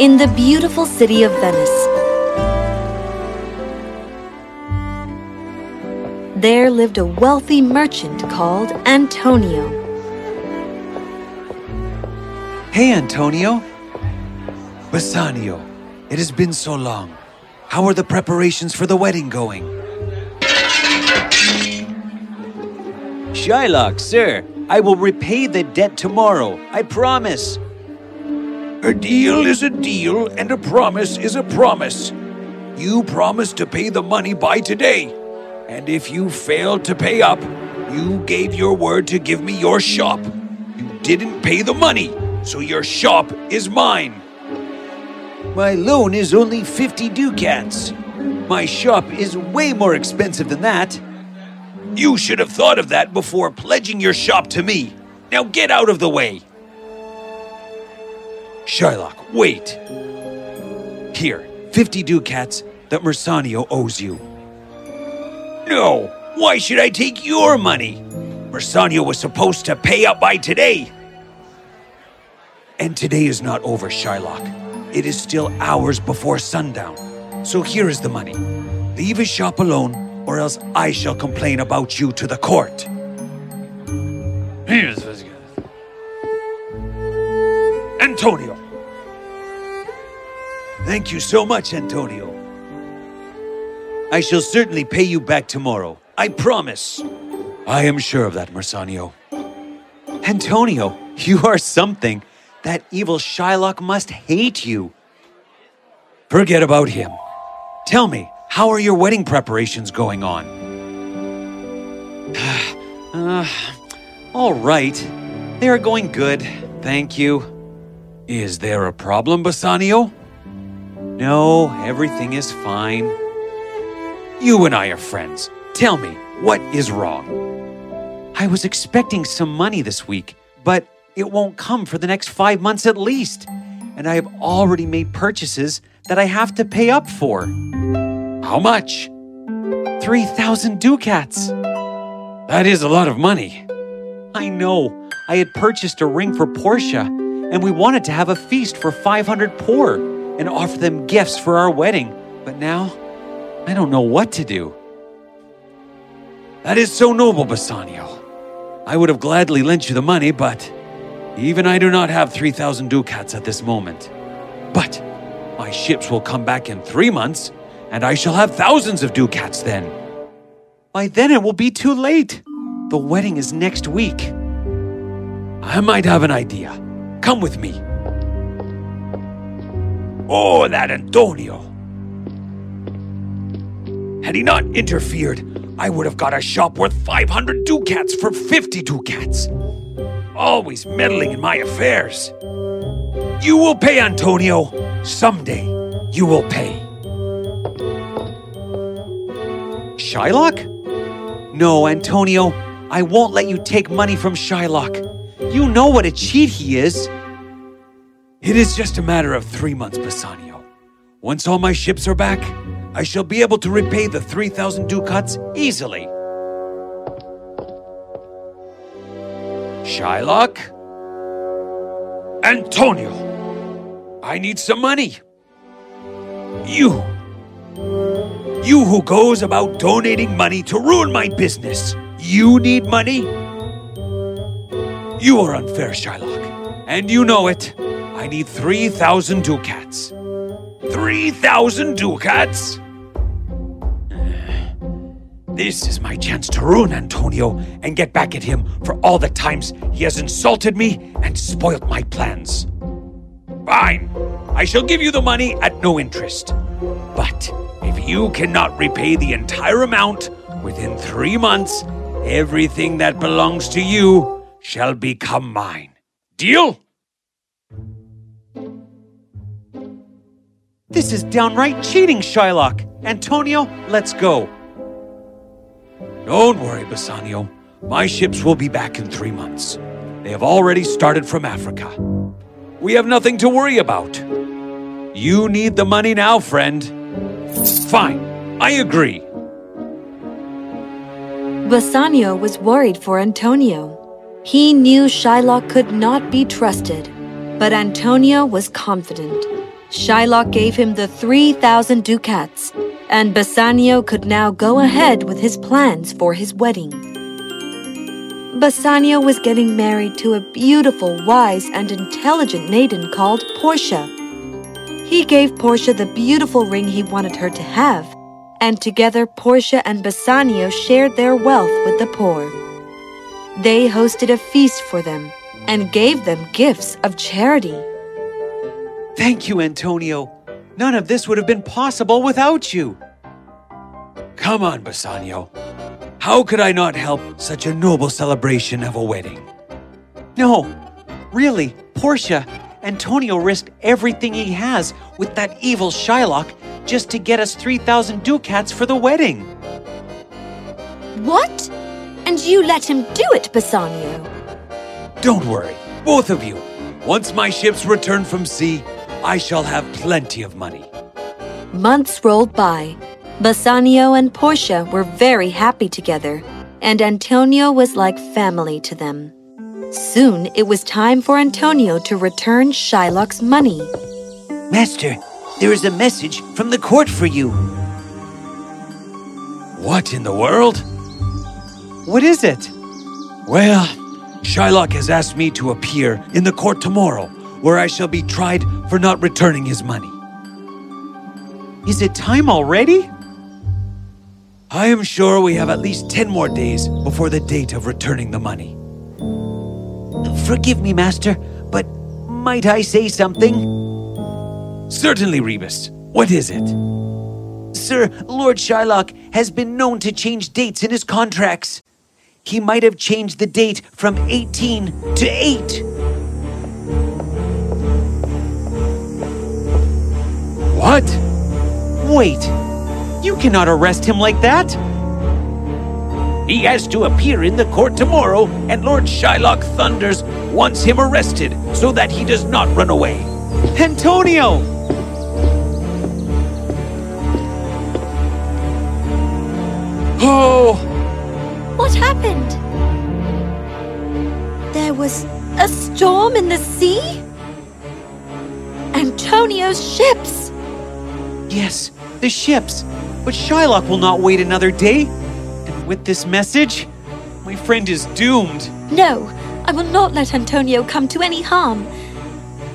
in the beautiful city of Venice. There lived a wealthy merchant called Antonio. Hey, Antonio. Bassanio, it has been so long. How are the preparations for the wedding going? Shylock, sir, I will repay the debt tomorrow. I promise. A deal is a deal, and a promise is a promise. You promised to pay the money by today. And if you failed to pay up, you gave your word to give me your shop. You didn't pay the money, so your shop is mine. My loan is only 50 ducats. My shop is way more expensive than that. You should have thought of that before pledging your shop to me. Now get out of the way. Shylock, wait. Here, 50 ducats that Mersanio owes you. No, why should I take your money? Mersanio was supposed to pay up by today. And today is not over, Shylock. It is still hours before sundown. So here is the money. Leave his shop alone, or else I shall complain about you to the court. Here's. Antonio. Thank you so much, Antonio. I shall certainly pay you back tomorrow. I promise. I am sure of that, Mersanio. Antonio, you are something. That evil Shylock must hate you. Forget about him. Tell me, how are your wedding preparations going on? uh, all right. They are going good, thank you. Is there a problem, Bassanio? No, everything is fine. You and I are friends. Tell me, what is wrong? I was expecting some money this week, but it won't come for the next five months at least. And I have already made purchases that I have to pay up for. How much? 3,000 ducats. That is a lot of money. I know. I had purchased a ring for Portia, and we wanted to have a feast for 500 poor and offer them gifts for our wedding. But now, I don't know what to do. That is so noble, Bassanio. I would have gladly lent you the money, but even I do not have 3,000 ducats at this moment. But my ships will come back in three months, and I shall have thousands of ducats then. By then it will be too late. The wedding is next week. I might have an idea. Come with me. Oh, that Antonio. Had he not interfered, I would have got a shop worth 500 ducats for 50 ducats. Always meddling in my affairs. You will pay, Antonio. Someday, you will pay. Shylock? No, Antonio, I won't let you take money from Shylock. You know what a cheat he is. It is just a matter of three months, Bassanio. Once all my ships are back, I shall be able to repay the 3,000 ducats easily. Shylock? Antonio! I need some money. You! You who goes about donating money to ruin my business. You need money? You are unfair, Shylock. And you know it. I need 3,000 ducats. 3,000 ducats? This is my chance to ruin Antonio and get back at him for all the times he has insulted me and spoilt my plans. Fine, I shall give you the money at no interest. But if you cannot repay the entire amount within three months, everything that belongs to you shall become mine. Deal? This is downright cheating, Shylock. Antonio, let's go. Don't worry, Bassanio. My ships will be back in three months. They have already started from Africa. We have nothing to worry about. You need the money now, friend. Fine, I agree. Bassanio was worried for Antonio. He knew Shylock could not be trusted, but Antonio was confident. Shylock gave him the 3,000 ducats, and Bassanio could now go ahead with his plans for his wedding. Bassanio was getting married to a beautiful, wise, and intelligent maiden called Portia. He gave Portia the beautiful ring he wanted her to have, and together Portia and Bassanio shared their wealth with the poor. They hosted a feast for them and gave them gifts of charity. Thank you, Antonio. None of this would have been possible without you. Come on, Bassanio. How could I not help such a noble celebration of a wedding? No, really, Portia, Antonio risked everything he has with that evil Shylock just to get us 3,000 ducats for the wedding. What? And you let him do it, Bassanio? Don't worry, both of you. Once my ships return from sea, I shall have plenty of money. Months rolled by. Bassanio and Portia were very happy together, and Antonio was like family to them. Soon it was time for Antonio to return Shylock's money. Master, there is a message from the court for you. What in the world? What is it? Well, Shylock has asked me to appear in the court tomorrow, where I shall be tried for not returning his money. Is it time already? I am sure we have at least 10 more days before the date of returning the money. Forgive me, Master, but might I say something? Certainly, Rebus. What is it? Sir, Lord Shylock has been known to change dates in his contracts. He might have changed the date from 18 to 8. What? Wait, you cannot arrest him like that. He has to appear in the court tomorrow, and Lord Shylock Thunders wants him arrested so that he does not run away. Antonio! Oh! What happened? There was a storm in the sea? Antonio's ships! Yes, the ships. But Shylock will not wait another day. And with this message, my friend is doomed. No, I will not let Antonio come to any harm.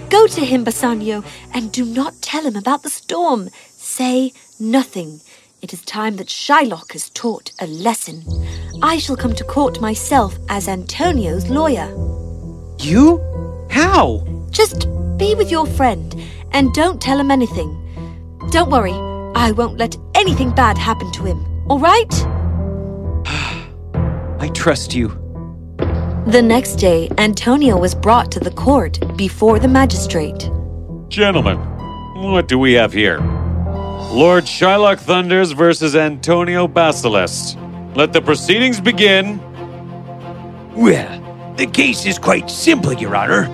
Go to him, Bassanio, and do not tell him about the storm. Say nothing. It is time that Shylock is taught a lesson. I shall come to court myself as Antonio's lawyer. You? How? Just be with your friend and don't tell him anything. Don't worry, I won't let anything bad happen to him, all right? I trust you. The next day, Antonio was brought to the court before the magistrate. Gentlemen, what do we have here? Lord Shylock Thunders versus Antonio Basilisk. Let the proceedings begin. Well, the case is quite simple, Your Honor.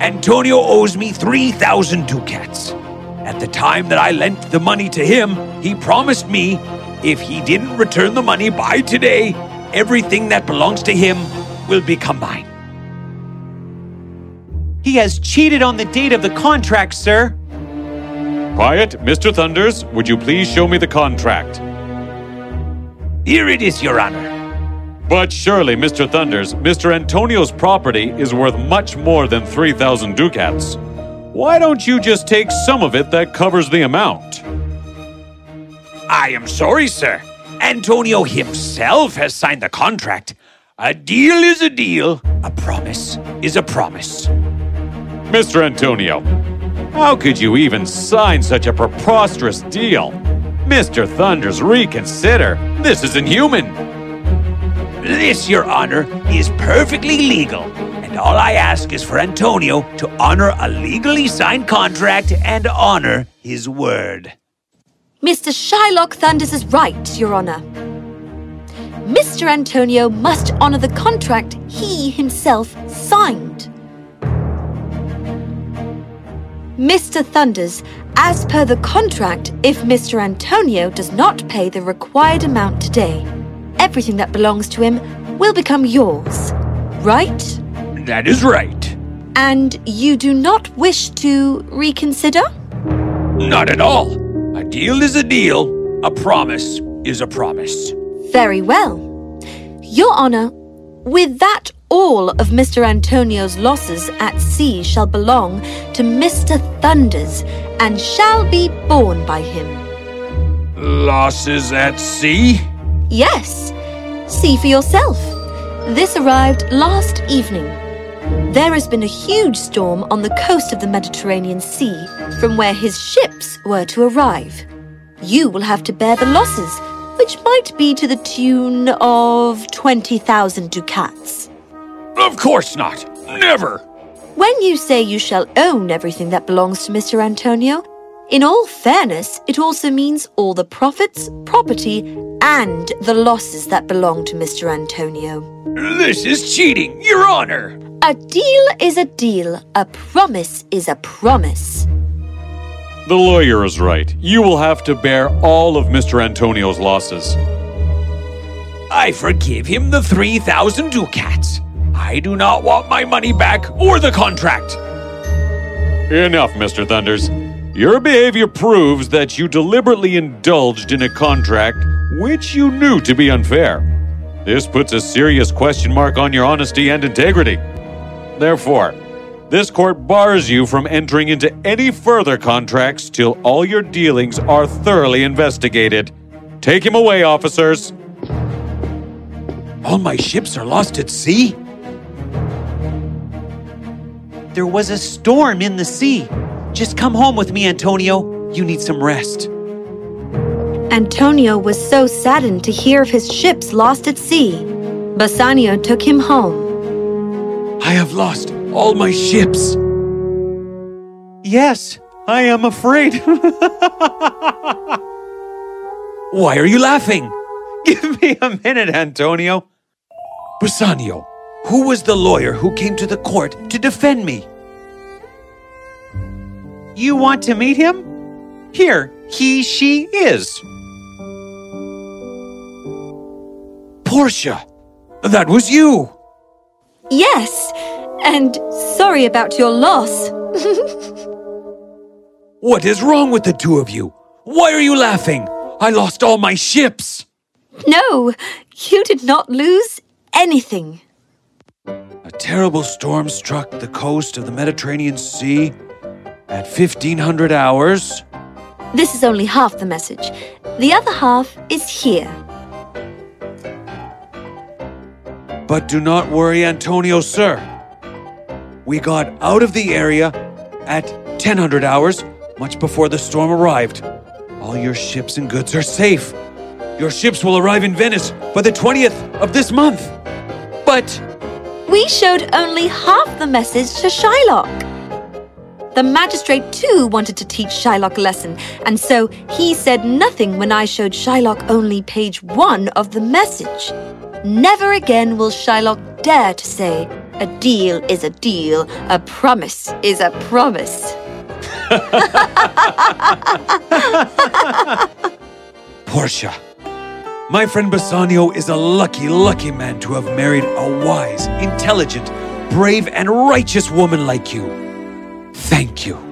Antonio owes me 3,000 ducats. At the time that I lent the money to him, he promised me if he didn't return the money by today, everything that belongs to him will become mine. He has cheated on the date of the contract, sir. Quiet, Mr. Thunders, would you please show me the contract? Here it is, Your Honor. But surely, Mr. Thunders, Mr. Antonio's property is worth much more than 3,000 ducats. Why don't you just take some of it that covers the amount? I am sorry, sir. Antonio himself has signed the contract. A deal is a deal, a promise is a promise. Mr. Antonio, how could you even sign such a preposterous deal? Mr. Thunders, reconsider. This is inhuman. This, Your Honor, is perfectly legal, and all I ask is for Antonio to honor a legally signed contract and honor his word. Mr. Shylock Thunders is right, Your Honor. Mr. Antonio must honor the contract he himself signed. Mr. Thunders, as per the contract, if Mr. Antonio does not pay the required amount today, everything that belongs to him will become yours. Right? That is right. And you do not wish to reconsider? Not at all. A deal is a deal. A promise is a promise. Very well. Your Honor, with that all of Mr. Antonio's losses at sea shall belong to Mr. Thunders and shall be borne by him. Losses at sea? Yes. See for yourself. This arrived last evening. There has been a huge storm on the coast of the Mediterranean Sea from where his ships were to arrive. You will have to bear the losses, which might be to the tune of 20,000 ducats. Of course not. Never. When you say you shall own everything that belongs to Mr. Antonio, in all fairness, it also means all the profits, property, and the losses that belong to Mr. Antonio. This is cheating, Your Honor. A deal is a deal, a promise is a promise. The lawyer is right. You will have to bear all of Mr. Antonio's losses. I forgive him the 3,000 ducats. I do not want my money back or the contract. Enough, Mr. Thunders. Your behavior proves that you deliberately indulged in a contract which you knew to be unfair. This puts a serious question mark on your honesty and integrity. Therefore, this court bars you from entering into any further contracts till all your dealings are thoroughly investigated. Take him away, officers. All my ships are lost at sea? There was a storm in the sea. Just come home with me, Antonio. You need some rest. Antonio was so saddened to hear of his ships lost at sea. Bassanio took him home. I have lost all my ships. Yes, I am afraid. Why are you laughing? Give me a minute, Antonio. Bassanio, who was the lawyer who came to the court to defend me? You want to meet him? Here, he, she is. Portia, that was you. Yes, and sorry about your loss. What is wrong with the two of you? Why are you laughing? I lost all my ships. no, you did not lose anything. A terrible storm struck the coast of the Mediterranean Sea at 1500 hours. This is only half the message. The other half is here. But do not worry, Antonio, sir. We got out of the area at 1000 hours, much before the storm arrived. All your ships and goods are safe. Your ships will arrive in Venice by the 20th of this month. But We showed only half the message to Shylock. The magistrate too wanted to teach Shylock a lesson, and so he said nothing when I showed Shylock only page one of the message. Never again will Shylock dare to say, a deal is a deal, a promise is a promise. Portia, my friend Bassanio is a lucky, lucky man to have married a wise, intelligent, brave, and righteous woman like you. Thank you.